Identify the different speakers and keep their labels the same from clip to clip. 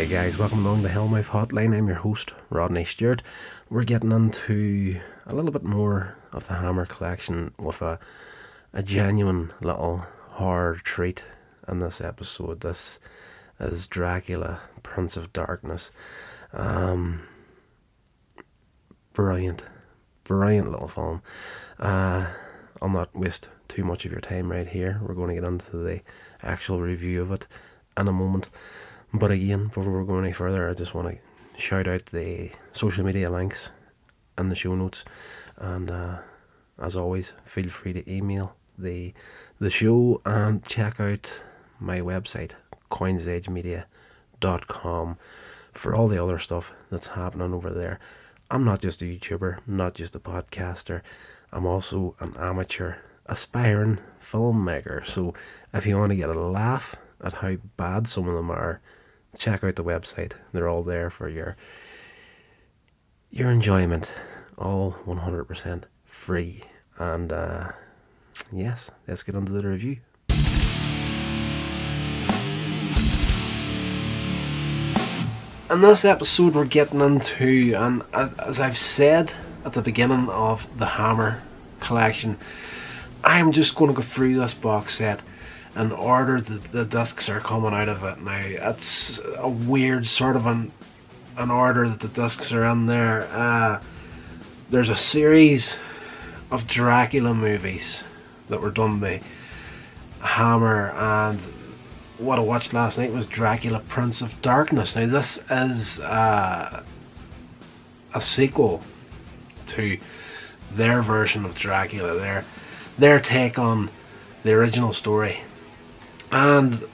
Speaker 1: Hey guys, welcome along the Hellmouth Hotline. I'm your host, Rodney Stewart. We're getting into a little bit more of the Hammer collection with a, a genuine little horror treat in this episode. This is Dracula, Prince of Darkness. Um, brilliant, brilliant little film. Uh, I'll not waste too much of your time right here. We're going to get into the actual review of it in a moment. But again, before we go any further, I just want to shout out the social media links and the show notes. And uh, as always, feel free to email the the show and check out my website, coinsagemedia.com, for all the other stuff that's happening over there. I'm not just a YouTuber, not just a podcaster. I'm also an amateur, aspiring filmmaker. So if you want to get a laugh at how bad some of them are, check out the website. They're all there for your your enjoyment. All 100% free. And uh, yes, let's get on to the review. In this episode, we're getting into, and as I've said at the beginning of the Hammer collection, I'm just going to go through this box set and order the, the discs are coming out of it now. It's a weird sort of an an order that the discs are in there. Uh, there's a series of Dracula movies that were done by Hammer, and what I watched last night was Dracula Prince of Darkness. Now, this is uh, a sequel to their version of Dracula, their, their take on the original story. And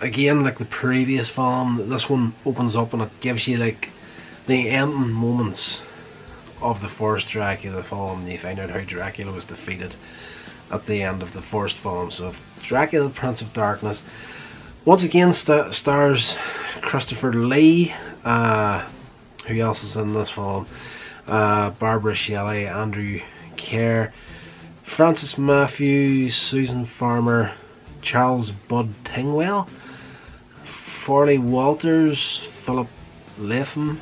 Speaker 1: again, like the previous film, this one opens up and it gives you like the ending moments of the first Dracula film. You find out how Dracula was defeated at the end of the first film. So, Dracula, Prince of Darkness, once again st- stars Christopher Lee. Uh, who else is in this film? Uh, Barbara Shelley, Andrew Keir, Francis Matthews, Suzan Farmer, Charles Bud Tingwell, Thorley Walters, Philip Latham,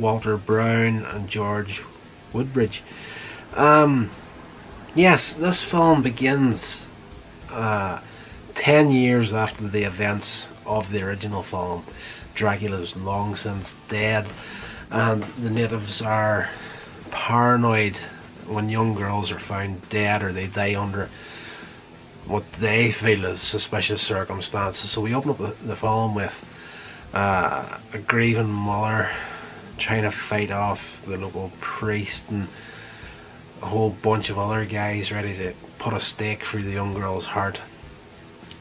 Speaker 1: Walter Brown, and George Woodbridge. Um, yes, this film begins uh, 10 years after the events of the original film. Dracula's long since dead, and the natives are paranoid when young girls are found dead or they die under what they feel is suspicious circumstances. So we open up the, film with uh, a grieving mother trying to fight off the local priest and a whole bunch of other guys ready to put a stake through the young girl's heart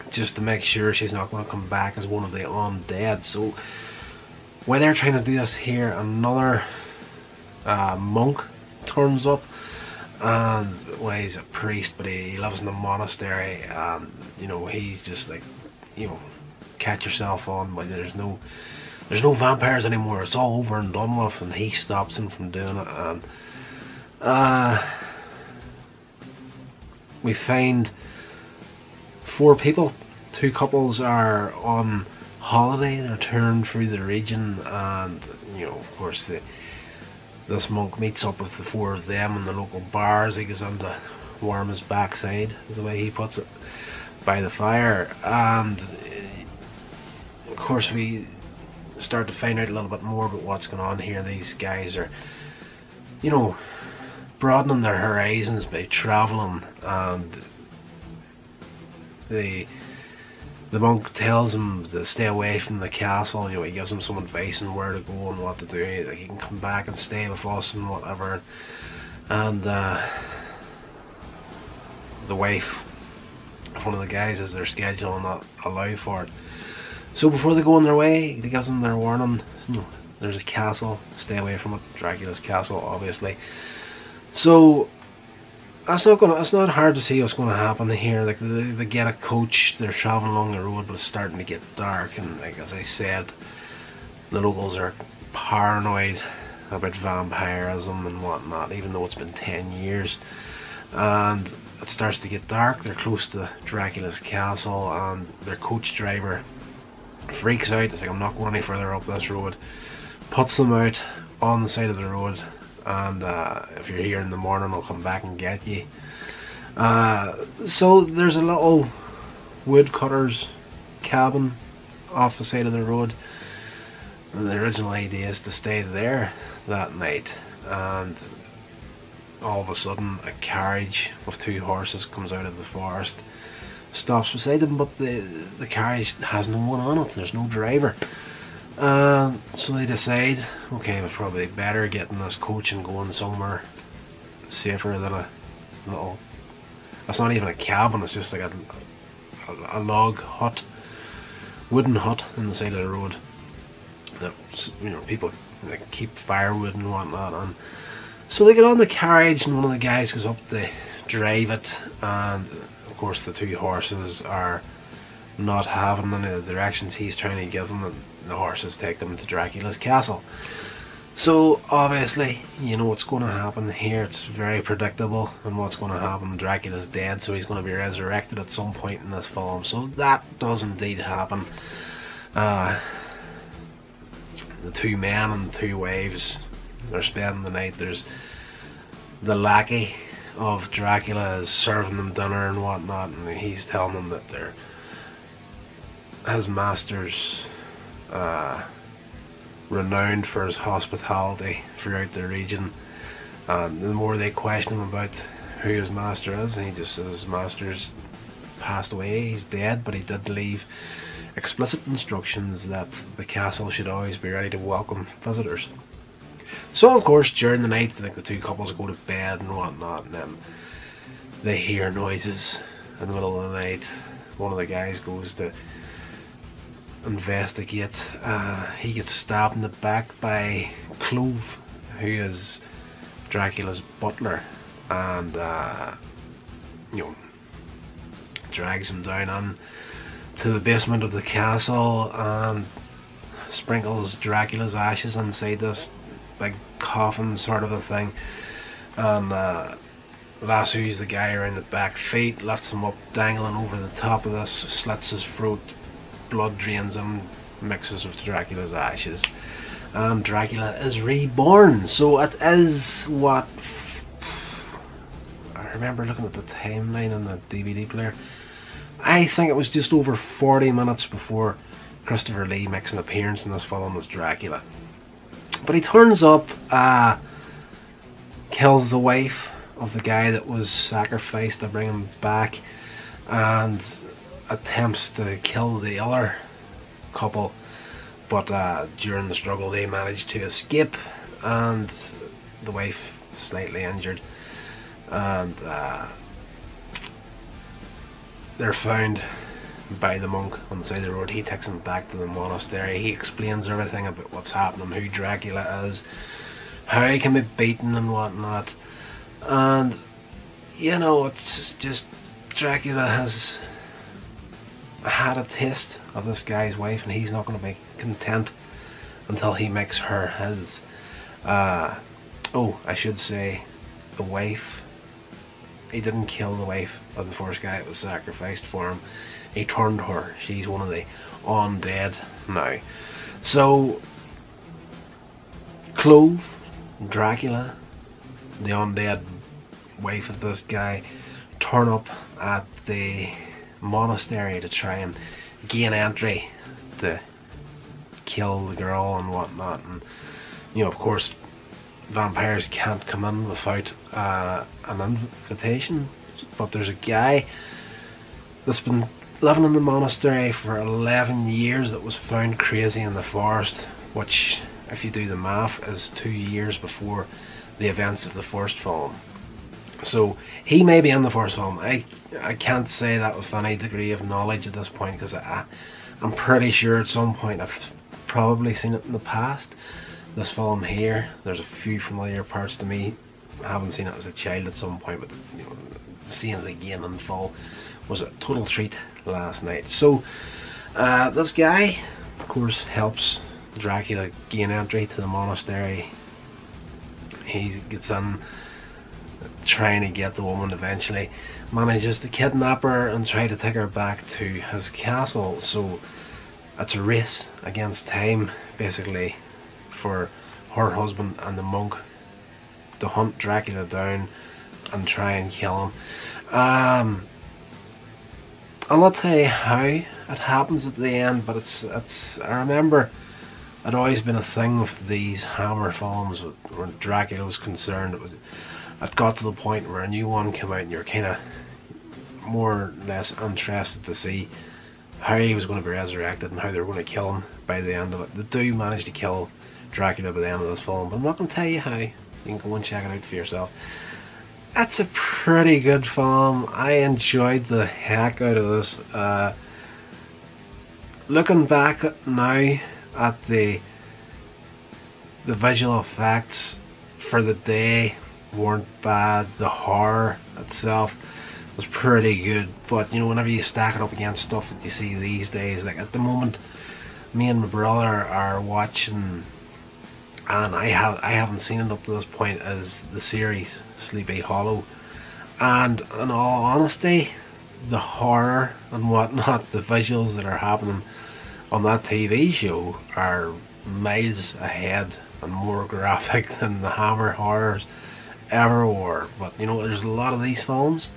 Speaker 1: just to make sure she's not going to come back as one of the undead. So while they're trying to do this here, another uh, monk turns up and well, he's a priest, but he, he lives in a monastery, and you know he's just like, you know, catch yourself on. But there's no, there's no vampires anymore. It's all over and done with, and he stops him from doing it. And uh, we find four people. Two couples are on holiday. They're touring through the region, and you know, of course, the this monk meets up with the four of them in the local bars. He goes on to warm his backside, is the way he puts it, by the fire. And of course, we start to find out a little bit more about what's going on here. These guys are, you know, broadening their horizons by traveling, and they the monk tells him to stay away from the castle. You know, he gives him some advice on where to go and what to do. Like he can come back and stay with us and whatever. And uh, the wife one of the guys is their schedule and not allow for it. So before they go on their way, he gives them their warning. There's a castle. Stay away from it. Dracula's castle, obviously. So that's not gonna. It's not hard to see what's going to happen here. Like they, they get a coach, they're traveling along the road, but it's starting to get dark, and like as I said, the locals are paranoid about vampirism and whatnot, even though it's been ten years. And it starts to get dark. They're close to Dracula's castle, and their coach driver freaks out. It's like I'm not going any further up this road. Puts them out on the side of the road, and uh, if you're here in the morning, I'll come back and get you. Uh, so there's a little woodcutter's cabin off the side of the road. And the original idea is to stay there that night, and all of a sudden a carriage with two horses comes out of the forest stops beside them but the the carriage has no one on it there's no driver uh, so they decide okay it's probably better getting this coach and going somewhere safer than a little it's not even a cabin it's just like a, a, a log hut wooden hut in the side of the road that you know people like, keep firewood and whatnot on. So they get on the carriage and one of the guys goes up to drive it and of course the two horses are not having any of the directions he's trying to give them and the horses take them to Dracula's castle. So obviously you know what's going to happen here, it's very predictable and what's going to happen, Dracula's dead so he's going to be resurrected at some point in this film. So that does indeed happen. Uh, the two men and two wives they're spending the night. There's the lackey of Dracula is serving them dinner and whatnot, and he's telling them that they're his master's uh, renowned for his hospitality throughout the region. And the more they question him about who his master is, and he just says his master's passed away, he's dead, but he did leave explicit instructions that the castle should always be ready to welcome visitors. So of course during the night like the two couples go to bed and whatnot and then they hear noises in the middle of the night. One of the guys goes to investigate. Uh, he gets stabbed in the back by Klove, who is Dracula's butler, and uh, you know drags him down on to the basement of the castle and sprinkles Dracula's ashes inside this big coffin sort of a thing. And uh, lassos the guy around the back feet, lifts him up dangling over the top of this, slits his throat, blood drains him, mixes with Dracula's ashes. And Dracula is reborn. So it is what I remember looking at the timeline on the DVD player. I think it was just over 40 minutes before Christopher Lee makes an appearance in this film as Dracula. But he turns up, uh, kills the wife of the guy that was sacrificed to bring him back, and attempts to kill the other couple. But uh, during the struggle, they manage to escape, and the wife slightly injured, and uh, they're found by the monk on the side of the road. He takes them back to the monastery. He explains everything about what's happening, who Dracula is, how he can be beaten and whatnot. And, you know, it's just Dracula has had a taste of this guy's wife and he's not going to be content until he makes her his. Uh, oh, I should say, the wife. He didn't kill the wife of the first guy that was sacrificed for him he turned her. She's one of the undead now. So, Klove, Dracula, the undead wife of this guy, turn up at the monastery to try and gain entry to kill the girl and whatnot. And, you know, of course, vampires can't come in without uh, an invitation. But there's a guy that's been living in the monastery for 11 years that was found crazy in the forest which if you do the math is two years before the events of the first film so he may be in the first film I, I can't say that with any degree of knowledge at this point because I, I'm pretty sure at some point I've probably seen it in the past this film here there's a few familiar parts to me I haven't seen it as a child at some point but you know, seeing it again in full was a total treat last night. So uh, this guy, of course, helps Dracula gain entry to the monastery. He gets in trying to get the woman eventually manages to kidnap her and try to take her back to his castle so it's a race against time, basically, for her husband and the monk to hunt Dracula down and try and kill him. Um, I'll not tell you how it happens at the end, but it's it's. I remember it always been a thing with these Hammer films when Dracula was concerned. It was it got to the point where a new one came out and you're kind of more or less interested to see how he was going to be resurrected and how they were going to kill him by the end of it. They do manage to kill Dracula by the end of this film, but I'm not going to tell you how. You can go and check it out for yourself. That's a pretty good film. I enjoyed the heck out of this. Uh, looking back now at the the visual effects for the day weren't bad. The horror itself was pretty good. But you know, whenever you stack it up against stuff that you see these days, like at the moment, me and my brother are watching, and I have I haven't seen it up to this point as the series Sleepy Hollow, and in all honesty, the horror and whatnot, the visuals that are happening on that TV show are miles ahead and more graphic than the Hammer horrors ever were. But you know, there's a lot of these films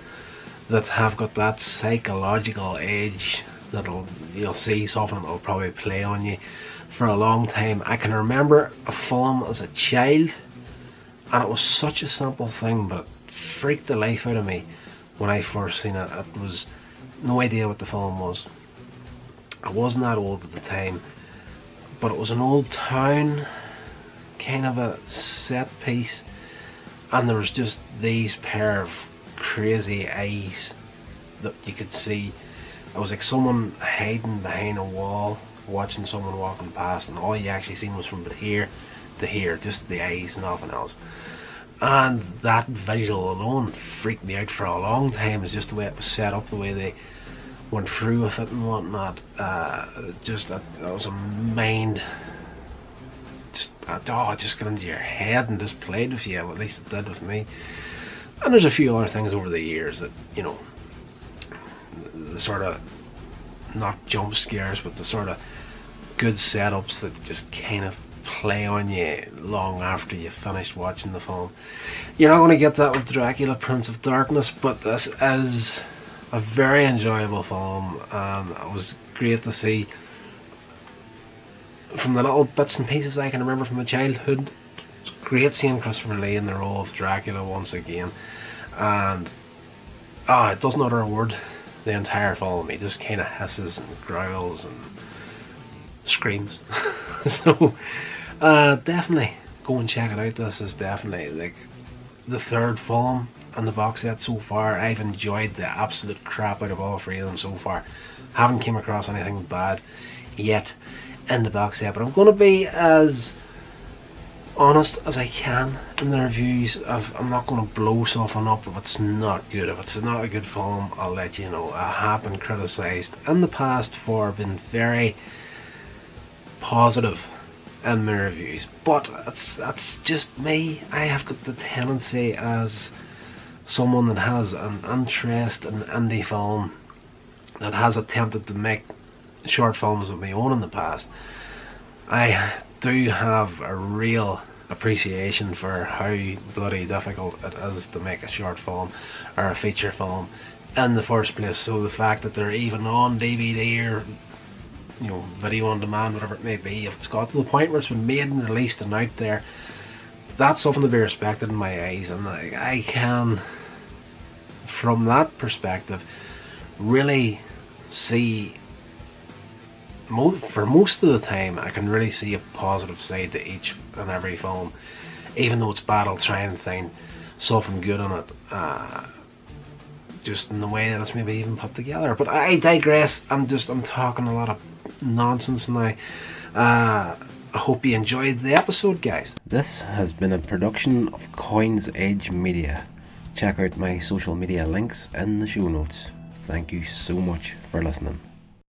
Speaker 1: that have got that psychological edge that'll you'll see something that'll probably play on you for a long time. I can remember a film as a child and it was such a simple thing but it freaked the life out of me when I first seen it. It was no idea what the film was. I wasn't that old at the time but it was an old town kind of a set piece and there was just these pair of crazy eyes that you could see. It was like someone hiding behind a wall watching someone walking past and all you actually seen was from here to here, just the eyes, and nothing else. And that visual alone freaked me out for a long time. It's just the way it was set up, the way they went through with it and whatnot. Uh, just that, that was a mind just oh, just got into your head and just played with you. At least it did with me. And there's a few other things over the years that you know, the, the sort of not jump scares, but the sort of good setups that just kind of play on you long after you've finished watching the film. You're not going to get that with Dracula Prince of Darkness, but this is a very enjoyable film and it was great to see from the little bits and pieces I can remember from my childhood, it's great seeing Christopher Lee in the role of Dracula once again. And ah, it doesn't utter a word the entire film. He just kind of hisses and growls and screams. so, uh, definitely go and check it out. This is definitely like the third film on the box set so far. I've enjoyed the absolute crap out of all three of them so far. Haven't came across anything bad yet in the box set, but I'm going to be as honest as I can in the reviews. i am not going to blow something up if it's not good. If it's not a good film, I'll let you know. I have been criticised in the past for being very positive in my reviews, but that's that's just me. I have got the tendency as someone that has an interest in indie film that has attempted to make short films of my own in the past, I do have a real appreciation for how bloody difficult it is to make a short film or a feature film in the first place. So the fact that they're even on DVD or you know video on demand, whatever it may be, if it's got to the point where it's been made and released and out there, that's something to be respected in my eyes, and I, I can, from that perspective, really see for most of the time, I can really see a positive side to each and every film. Even though it's bad, I'll try and find something good in it. Uh, just in the way that it's maybe even put together. But I digress. I'm just I'm talking a lot of nonsense now. Uh, I hope you enjoyed the episode, guys.
Speaker 2: This has been a production of Coins Edge Media. Check out my social media links in the show notes. Thank you so much for listening.